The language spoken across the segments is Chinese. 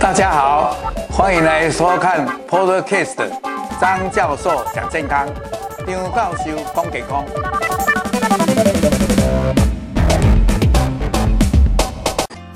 大家好，欢迎来收看 Podcast 张教授讲健康，张教授讲健康。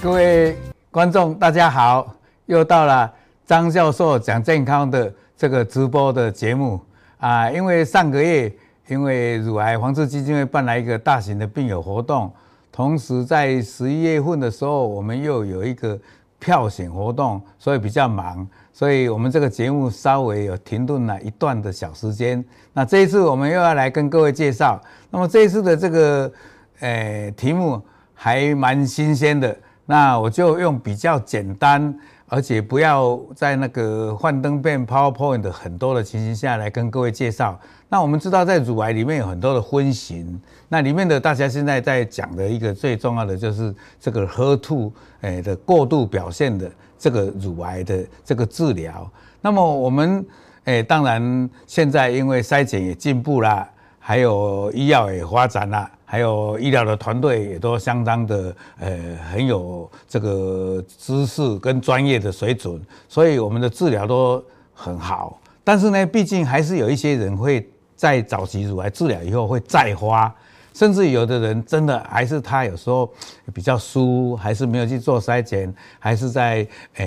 各位观众，大家好，又到了张教授讲健康的这个直播的节目啊。因为上个月，因为乳癌防治基金会办了一个大型的病友活动，同时在十一月份的时候，我们又有一个票选活动，所以比较忙，所以我们这个节目稍微有停顿了一段的小时间。那这一次我们又要来跟各位介绍，那么这一次的这个呃题目还蛮新鲜的，那我就用比较简单。而且不要在那个幻灯片、PowerPoint 的很多的情形下来跟各位介绍。那我们知道，在乳癌里面有很多的分型，那里面的大家现在在讲的一个最重要的就是这个 HER2 诶的过度表现的这个乳癌的这个治疗。那么我们诶当然现在因为筛检也进步了，还有医药也发展了。还有医疗的团队也都相当的，呃，很有这个知识跟专业的水准，所以我们的治疗都很好。但是呢，毕竟还是有一些人会在早期乳癌治疗以后会再发，甚至有的人真的还是他有时候比较疏，还是没有去做筛检，还是在呃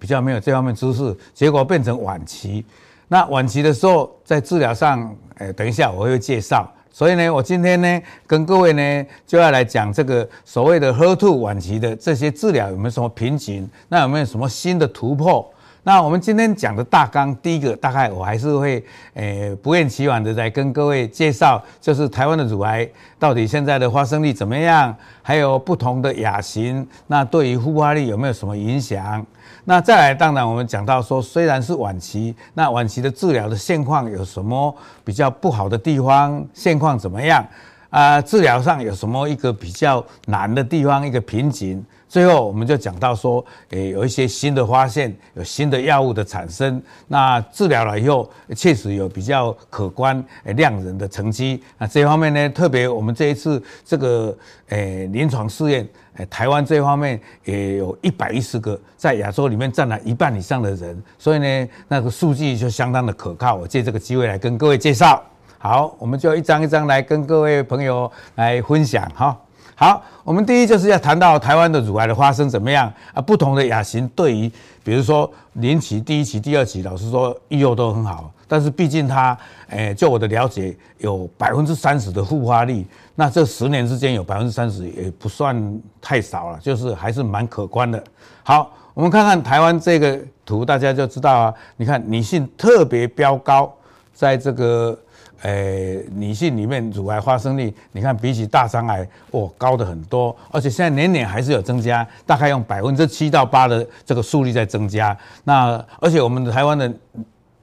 比较没有这方面知识，结果变成晚期。那晚期的时候，在治疗上，呃，等一下我会介绍。所以呢，我今天呢，跟各位呢，就要来讲这个所谓的喝吐晚期的这些治疗有没有什么瓶颈？那有没有什么新的突破？那我们今天讲的大纲，第一个大概我还是会，诶，不厌其烦的来跟各位介绍，就是台湾的乳癌到底现在的发生率怎么样，还有不同的亚型，那对于复发率有没有什么影响？那再来，当然我们讲到说，虽然是晚期，那晚期的治疗的现况有什么比较不好的地方？现况怎么样？啊，治疗上有什么一个比较难的地方？一个瓶颈？最后，我们就讲到说，诶，有一些新的发现，有新的药物的产生，那治疗了以后，确实有比较可观、亮人的成绩。那这方面呢，特别我们这一次这个诶临床试验，诶台湾这方面也有一百一十个，在亚洲里面占了一半以上的人，所以呢，那个数据就相当的可靠。我借这个机会来跟各位介绍。好，我们就一张一张来跟各位朋友来分享哈。好，我们第一就是要谈到台湾的乳癌的发生怎么样啊？不同的亚型对于，比如说零期、第一期、第二期，老实说预后都很好，但是毕竟它，诶、就我的了解，有百分之三十的复发率，那这十年之间有百分之三十也不算太少了，就是还是蛮可观的。好，我们看看台湾这个图，大家就知道啊。你看女性特别飙高，在这个。诶，女性里面乳癌发生率，你看比起大肠癌，哦，高的很多，而且现在年年还是有增加，大概用百分之七到八的这个数率在增加。那而且我们台湾的。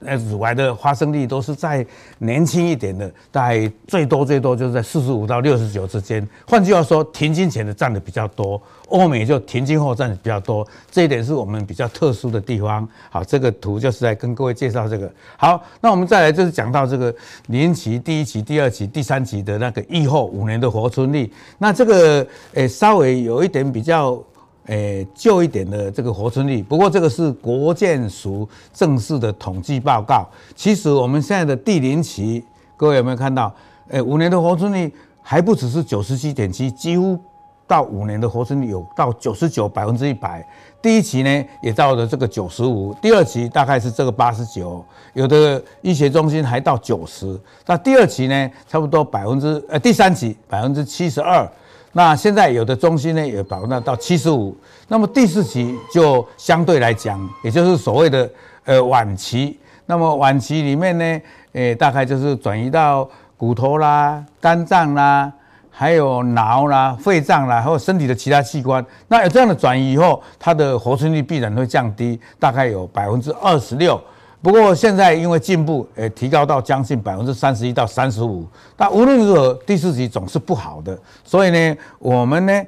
呃，乳癌的发生率都是在年轻一点的，大概最多最多就是在四十五到六十九之间。换句话说，停经前的占的比较多，欧美就停经后占的比较多。这一点是我们比较特殊的地方。好，这个图就是在跟各位介绍这个。好，那我们再来就是讲到这个年期、第一期、第二期、第三期的那个预后五年的活存率。那这个诶，稍微有一点比较。诶，旧一点的这个活存率，不过这个是国健署正式的统计报告。其实我们现在的第零期，各位有没有看到？诶，五年的活存率还不只是九十七点七，几乎到五年的活存率有到九十九百分之一百。第一期呢也到了这个九十五，第二期大概是这个八十九，有的医学中心还到九十。那第二期呢，差不多百分之呃，第三期百分之七十二。那现在有的中心呢也保到到七十五，那么第四期就相对来讲，也就是所谓的呃晚期。那么晚期里面呢，诶大概就是转移到骨头啦、肝脏啦，还有脑啦、肺脏啦，还有身体的其他器官。那有这样的转移以后，它的活存率必然会降低，大概有百分之二十六。不过现在因为进步，诶，提高到将近百分之三十一到三十五。但无论如何，第四期总是不好的，所以呢，我们呢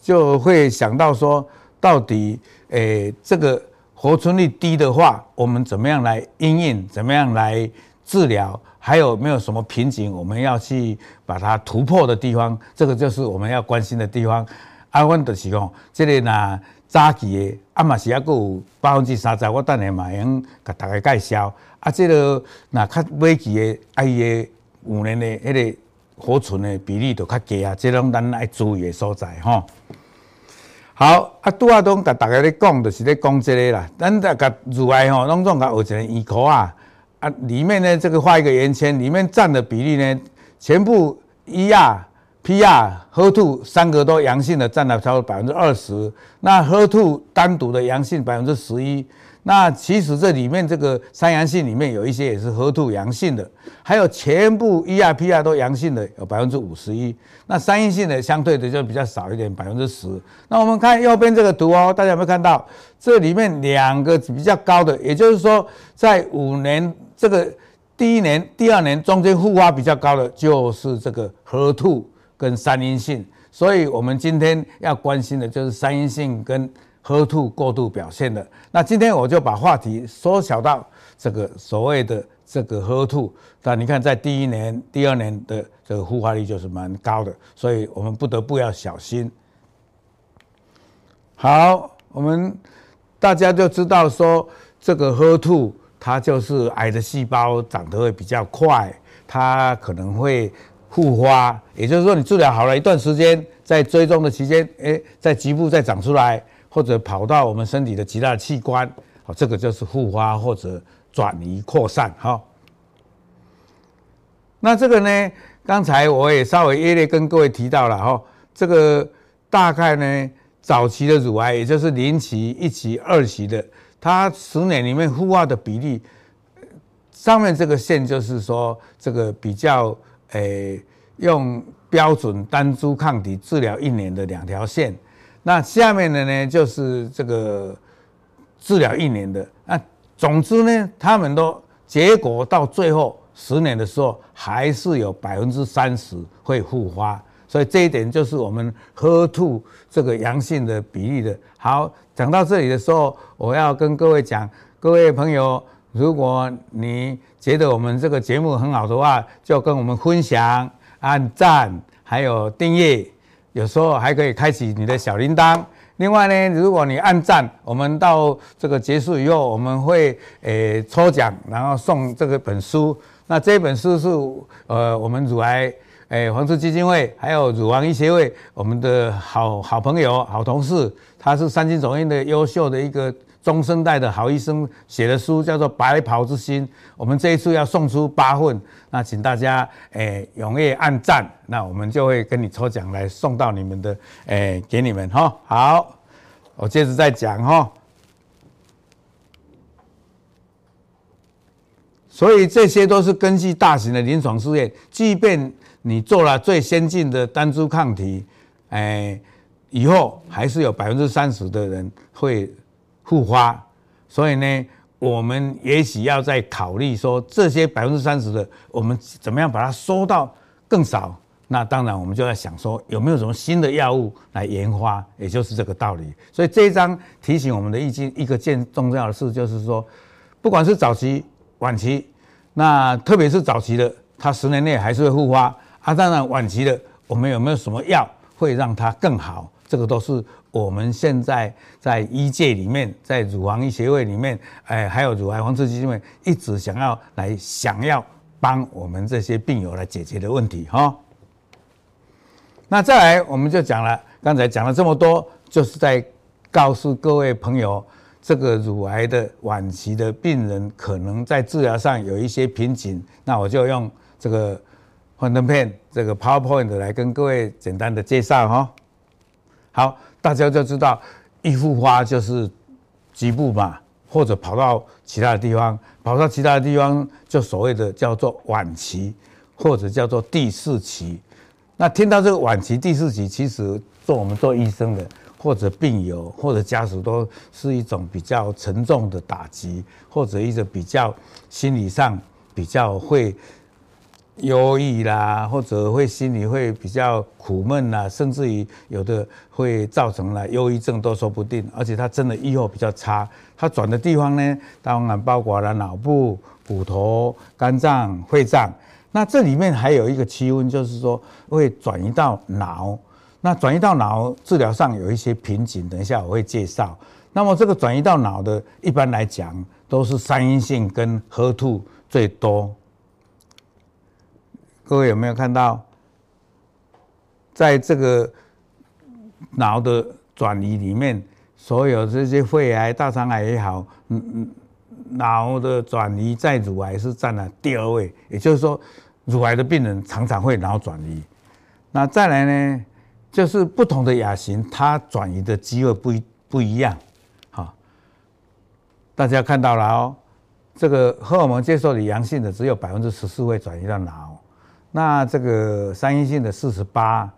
就会想到说，到底诶这个活存率低的话，我们怎么样来因应，怎么样来治疗，还有没有什么瓶颈，我们要去把它突破的地方，这个就是我们要关心的地方。啊，阮就是讲，这个若早期的，啊嘛是还佫有百分之三十，我等下嘛会用甲大家介绍。啊，这个若较尾期的，啊伊的五年的迄个活存的比例就较低啊，这种咱爱注意的所在吼。好，啊拄啊拢甲大家咧讲，就是咧讲这个啦。咱大家入来吼，拢总甲学一个圆箍啊，啊里面呢这个画一个圆圈，里面占的比例呢，全部 ER、PR、HER2 三个都阳性的占了超过百分之二十，那 HER2 单独的阳性百分之十一。那其实这里面这个三阳性里面有一些也是 h 兔阳性的，还有全部 ER、PR 都阳性的有百分之五十一。那三阴性的相对的就比较少一点，百分之十。那我们看右边这个图哦，大家有没有看到？这里面两个比较高的，也就是说在五年这个第一年、第二年中间复发比较高的就是这个 h 兔跟三阴性。所以我们今天要关心的就是三阴性跟。喝吐过度表现的，那今天我就把话题缩小到这个所谓的这个 HER2。那你看，在第一年、第二年的这个复发率就是蛮高的，所以我们不得不要小心。好，我们大家就知道说，这个喝吐它就是癌的细胞长得会比较快，它可能会复发，也就是说，你治疗好了一段时间，在追踪的期间，诶，在局部再长出来。或者跑到我们身体的其他的器官，好，这个就是复发或者转移扩散，哈。那这个呢，刚才我也稍微一略跟各位提到了，哈，这个大概呢，早期的乳癌，也就是零期、一期、二期的，它十年里面复发的比例，上面这个线就是说，这个比较，诶，用标准单株抗体治疗一年的两条线。那下面的呢，就是这个治疗一年的。那总之呢，他们都结果到最后十年的时候，还是有百分之三十会复发。所以这一点就是我们喝吐这个阳性的比例的。好，讲到这里的时候，我要跟各位讲，各位朋友，如果你觉得我们这个节目很好的话，就跟我们分享、按赞，还有订阅。有时候还可以开启你的小铃铛。另外呢，如果你按赞，我们到这个结束以后，我们会诶、抽奖，然后送这个本书。那这本书是呃我们乳癌诶防治基金会还有乳癌医协会我们的好好朋友、好同事，他是三军总院的优秀的一个。中生代的好医生写的书叫做《白袍之心》，我们这一次要送出八份，那请大家诶踊跃按赞，那我们就会跟你抽奖来送到你们的诶给你们哈。好，我接着再讲哈。所以这些都是根据大型的临床试验，即便你做了最先进的单株抗体，诶，以后还是有百分之三十的人会。复发，所以呢，我们也许要再考虑说，这些百分之三十的，我们怎么样把它缩到更少？那当然，我们就在想说，有没有什么新的药物来研发？也就是这个道理。所以这一章提醒我们的一件一个件重要的事，就是说，不管是早期、晚期，那特别是早期的，它十年内还是会复发啊。当然，晚期的，我们有没有什么药会让它更好？这个都是。我们现在在医界里面，在乳房医协会里面，哎，还有乳癌防治基金会，一直想要来想要帮我们这些病友来解决的问题哈。那再来，我们就讲了，刚才讲了这么多，就是在告诉各位朋友，这个乳癌的晚期的病人可能在治疗上有一些瓶颈。那我就用这个幻灯片，这个 PowerPoint 来跟各位简单的介绍哈。好。大家就知道，一复发就是局部嘛，或者跑到其他的地方，跑到其他的地方就所谓的叫做晚期，或者叫做第四期。那听到这个晚期、第四期，其实做我们做医生的，或者病友或者家属，都是一种比较沉重的打击，或者一个比较心理上比较会。忧郁啦，或者会心里会比较苦闷啦，甚至于有的会造成了忧郁症都说不定。而且它真的预后比较差，它转的地方呢，当然包括了脑部、骨头、肝脏、肺脏。那这里面还有一个区分，就是说会转移到脑。那转移到脑治疗上有一些瓶颈，等一下我会介绍。那么这个转移到脑的，一般来讲都是三阴性跟 HER2 最多。各位有没有看到，在这个脑的转移里面，所有这些肺癌、大肠癌也好，嗯嗯，脑的转移在乳癌是占了第二位，也就是说，乳癌的病人常常会脑转移。那再来呢，就是不同的亚型，它转移的机会不一不一样。好，大家看到了哦，这个荷尔蒙接受体阳性的只有百分之十四会转移到脑，那这个三阴性的四十八，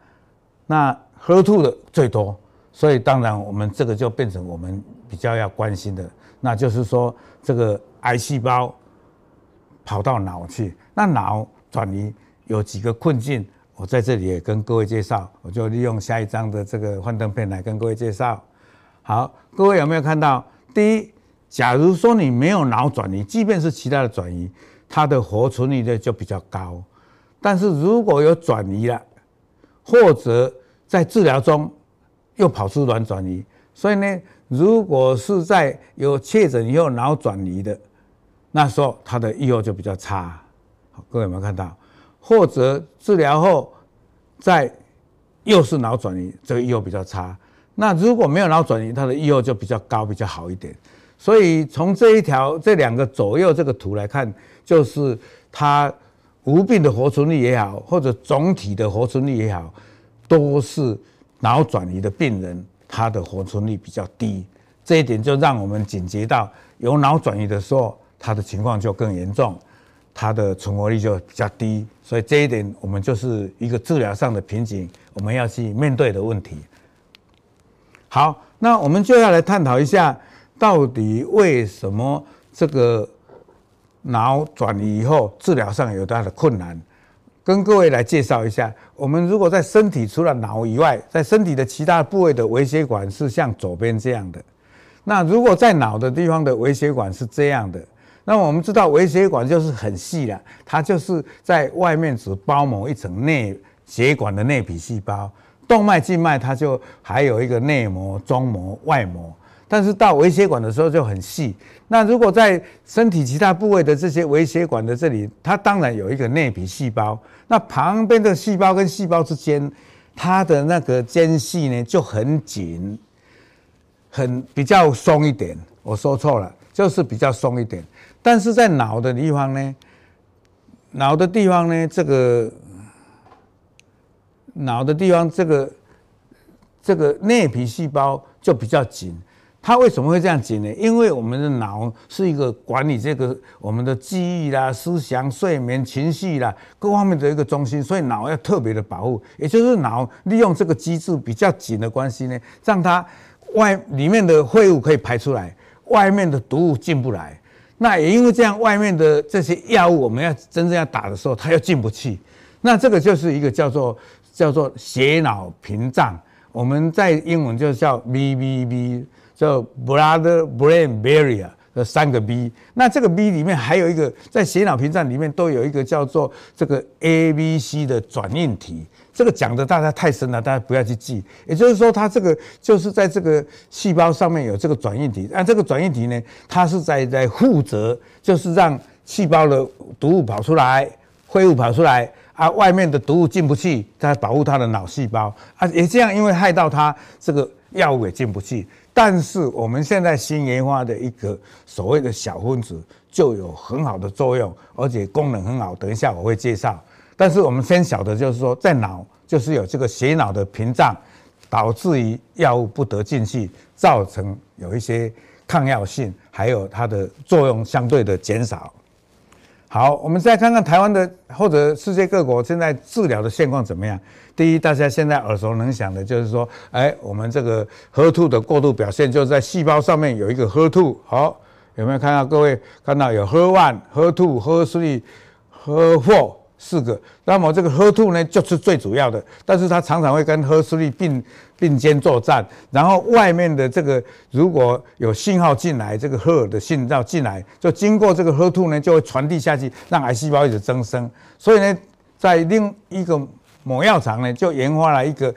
那 HER2 的最多，所以当然我们这个就变成我们比较要关心的，那就是说这个癌细胞跑到脑去，那脑转移有几个困境。我在这里也跟各位介绍，我就利用下一张的这个幻灯片来跟各位介绍。好，各位有没有看到？第一，假如说你没有脑转移，即便是其他的转移，它的活存率就比较高。但是如果有转移了，或者在治疗中又跑出卵转移，所以呢，如果是在有确诊以后脑转移的，那时候他的预后就比较差。好，各位有没有看到？或者治疗后再又是脑转移，这个预后比较差。那如果没有脑转移，它的预后就比较高，比较好一点。所以从这一条这两个左右这个图来看，就是它无病的活存率也好，或者总体的活存率也好，都是脑转移的病人，他的活存率比较低。这一点就让我们警觉到，有脑转移的时候，他的情况就更严重。他的存活率就比较低，所以这一点我们就是一个治疗上的瓶颈，我们要去面对的问题。好，那我们就要来探讨一下，到底为什么这个脑转移以后治疗上有它的困难？跟各位来介绍一下，我们如果在身体除了脑以外，在身体的其他部位的微血管是像左边这样的，那如果在脑的地方的微血管是这样的。那我们知道微血管就是很细了，它就是在外面只包膜一层内血管的内皮细胞，动脉、静脉它就还有一个内膜、中膜、外膜。但是到微血管的时候就很细。那如果在身体其他部位的这些微血管的这里，它当然有一个内皮细胞。那旁边的细胞跟细胞之间，它的那个间隙呢就很紧，很比较松一点。我说错了，就是比较松一点。但是在脑的地方呢，脑的地方呢，这个脑的地方，这个这个内皮细胞就比较紧。它为什么会这样紧呢？因为我们的脑是一个管理这个我们的记忆啦、思想、睡眠、情绪啦各方面的一个中心，所以脑要特别的保护。也就是脑利用这个机制比较紧的关系呢，让它外里面的废物可以排出来，外面的毒物进不来。那也因为这样，外面的这些药物，我们要真正要打的时候，它又进不去。那这个就是一个叫做叫做血脑屏障，我们在英文就叫 BBB，叫 Blood Brain Barrier 的三个 B。那这个 B 里面还有一个，在血脑屏障里面都有一个叫做这个 ABC 的转印体。这个讲的大家太深了，大家不要去记。也就是说，它这个就是在这个细胞上面有这个转印体，那这个转印体呢，它是在在负责，就是让细胞的毒物跑出来，废物跑出来啊，外面的毒物进不去，它保护它的脑细胞啊，也这样，因为害到它，这个药物也进不去。但是我们现在新研发的一个所谓的小分子就有很好的作用，而且功能很好，等一下我会介绍。但是我们先晓得，就是说，在脑就是有这个血脑的屏障，导致于药物不得进去，造成有一些抗药性，还有它的作用相对的减少。好，我们再看看台湾的或者世界各国现在治疗的现况怎么样？第一，大家现在耳熟能详的就是说，哎，我们这个 HER2 的过度表现，就是在细胞上面有一个 HER2。好，有没有看到？各位看到有 HER1、HER2、HER3、HER4。四个，那么这个 HER2 呢，就是最主要的，但是它常常会跟 HER3 并并肩作战，然后外面的这个如果有信号进来，这个 HER 的信号进来，就经过这个 HER2 呢，就会传递下去，让癌细胞一直增生。所以呢，在另一个某药厂呢，就研发了一个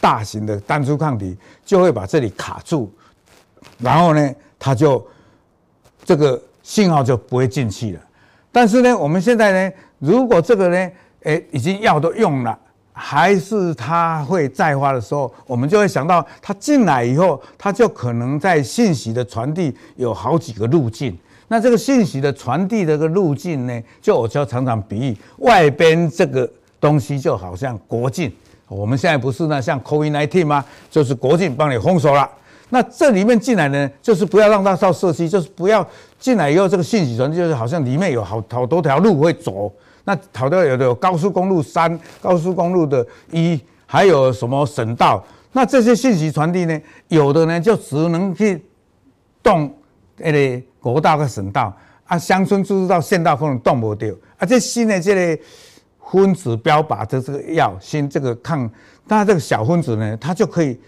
大型的单株抗体就会把这里卡住，然后呢，它就这个信号就不会进去了。但是呢，我们现在呢，如果这个呢，诶，已经药都用了，还是它会再发的时候，我们就会想到，它进来以后，它就可能在信息的传递有好几个路径。那这个信息的传递的这个路径呢，就我就常常比喻，外边这个东西就好像国境。我们现在不是呢，像 COVID-19 吗？就是国境帮你封锁了。那这里面进来呢，就是不要让它到社区，就是不要进来以后，这个信息传递就是好像里面有好好多条路会走。那好多有的有高速公路三、高速公路的一，还有什么省道。那这些信息传递呢，有的呢就只能去动那个国道和省道啊，乡村自治道、县道可能动不掉啊。这新的这个。分子标靶的这个药，新这个抗，它这个小分子呢，它就可以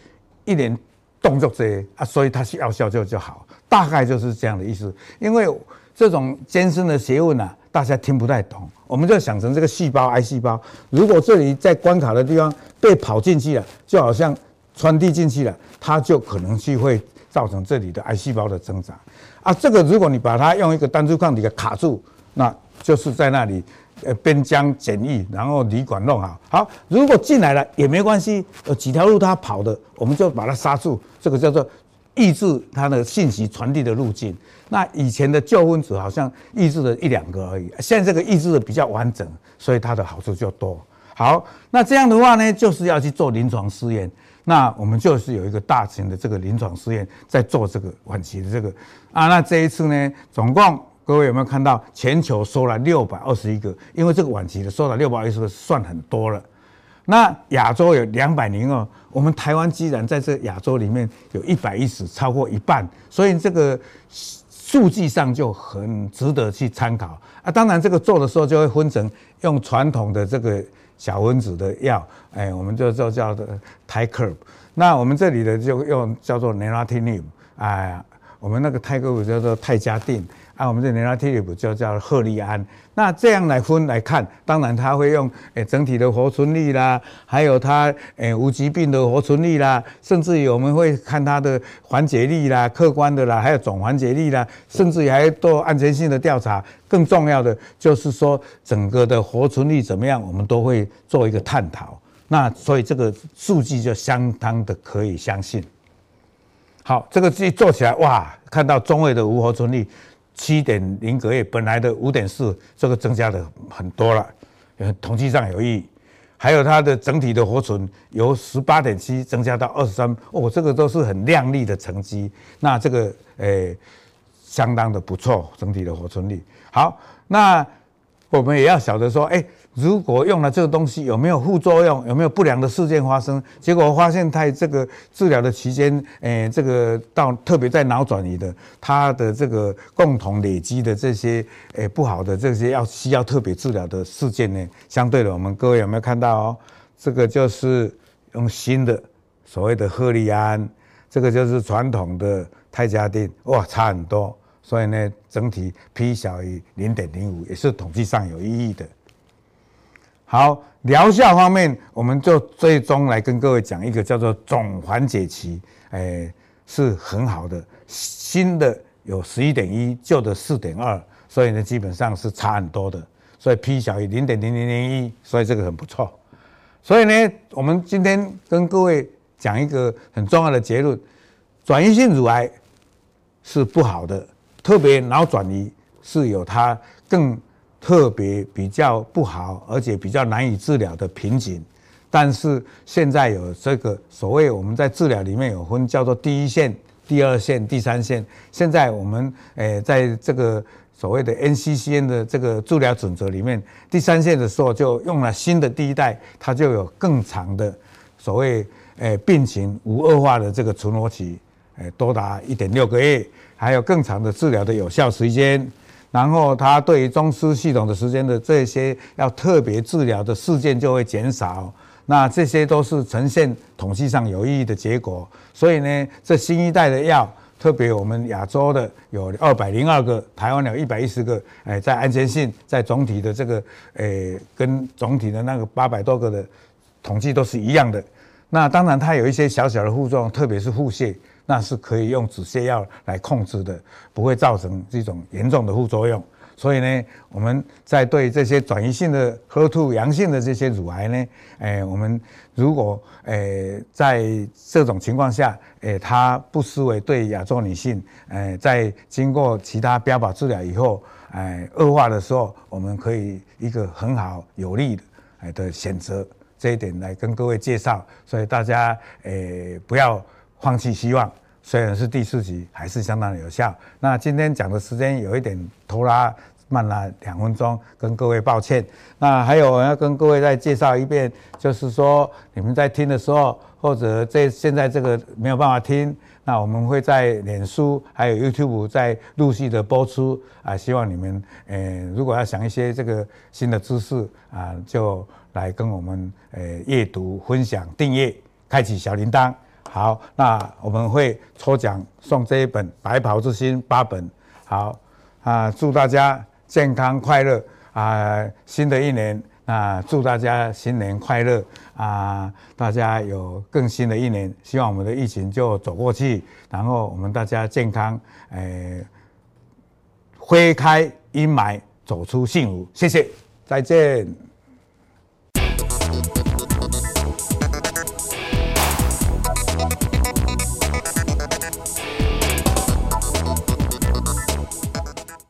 一点动作这些啊，所以它是药效就就好，大概就是这样的意思。因为这种艰深的学问啊，大家听不太懂，我们就想成这个细胞，癌细胞，如果这里在关卡的地方被跑进去了，就好像传递进去了，它就可能去会造成这里的癌细胞的增长啊。这个如果你把它用一个单株抗体给卡住，那就是在那里。呃，边疆检疫，然后旅馆弄好。好，如果进来了也没关系，有几条路它跑的，我们就把它刹住。这个叫做抑制它的信息传递的路径。那以前的旧分子好像抑制了一两个而已，现在这个抑制的比较完整，所以它的好处就多。好，那这样的话呢，就是要去做临床试验。那我们就是有一个大型的这个临床试验，在做这个晚期的这个啊。那这一次呢，总共。各位有没有看到全球收了六百二十一个？因为这个晚期的收了六百二十个算很多了。那亚洲有两百零二，我们台湾既然在这亚洲里面有一百一十，超过一半，所以这个数据上就很值得去参考啊。当然，这个做的时候就会分成用传统的这个小分子的药，哎，我们就就叫做 Tykerb。那我们这里的就用叫做 Neratinib，哎，我们那个 Tykerb 叫做泰嘉定。啊，我们这 Neratinib 就叫赫利安。那这样来分来看，当然它会用诶整体的活存率啦，还有它诶无疾病的活存率啦，甚至于我们会看它的缓解率啦、客观的啦，还有总缓解率啦，甚至于还做安全性的调查。更重要的就是说，整个的活存率怎么样，我们都会做一个探讨。那所以这个数据就相当的可以相信。好，这个一做起来，哇，看到中位的无活存率。七点零个月，本来的五点四，这个增加的很多了，统计上有意义。还有它的整体的活存由十八点七增加到二十三，哦，这个都是很亮丽的成绩。那这个诶、相当的不错，整体的活存率。好，那我们也要晓得说，哎、如果用了这个东西，有没有副作用？有没有不良的事件发生？结果发现在这个治疗的期间，诶，这个到特别在脑转移的，它的这个共同累积的这些诶不好的这些要需要特别治疗的事件呢，相对的，我们各位有没有看到哦？这个就是用新的所谓的赫利安，这个就是传统的泰嘉定，哇，差很多。所以呢，整体 P 小于零点零五，也是统计上有意义的。好，疗效方面，我们就最终来跟各位讲一个叫做总缓解期，诶，是很好的。新的有十一点一，旧的四点二，所以呢，基本上是差很多的。所以 P 小于零点零零零一，所以这个很不错。所以呢，我们今天跟各位讲一个很重要的结论：转移性乳癌是不好的，特别脑转移是有它更。特别比较不好，而且比较难以治疗的瓶颈，但是现在有这个所谓我们在治疗里面有分叫做第一线、第二线、第三线。现在我们诶在这个所谓的 NCCN 的这个治疗准则里面，第三线的时候就用了新的第一代，它就有更长的所谓诶病情无恶化的这个存活期，诶多达一点六个月，还有更长的治疗的有效时间。然后它对于中枢系统的时间的这些要特别治疗的事件就会减少，那这些都是呈现统计上有意义的结果。所以呢，这新一代的药，特别我们亚洲的有二百零二个，台湾有一百一十个，哎，在安全性，在总体的这个，哎，跟总体的那个八百多个的统计都是一样的。那当然它有一些小小的副作用，特别是腹泻，那是可以用止泻药来控制的，不会造成这种严重的副作用。所以呢，我们在对这些转移性的 HER2 阳性的这些乳癌呢，诶，我们如果诶在这种情况下，诶，它不失为对亚洲女性，诶，在经过其他标靶治疗以后，诶，恶化的时候，我们可以一个很好有利的诶的选择，这一点来跟各位介绍。所以大家诶不要放弃希望。虽然是第四集，还是相当的有效。那今天讲的时间有一点拖拉慢了两分钟，跟各位抱歉。那还有我要跟各位再介绍一遍，就是说你们在听的时候，或者这现在这个没有办法听，那我们会在脸书还有 YouTube 在陆续的播出啊。希望你们呃，如果要想一些这个新的知识啊，就来跟我们呃阅读、分享、订阅、开启小铃铛。好，那我们会抽奖送这一本《白袍之心》八本。好啊，祝大家健康快乐啊！新的一年啊，祝大家新年快乐啊！大家有更新的一年，希望我们的疫情就走过去，然后我们大家健康，诶，挥开阴霾，走出幸福。谢谢，再见。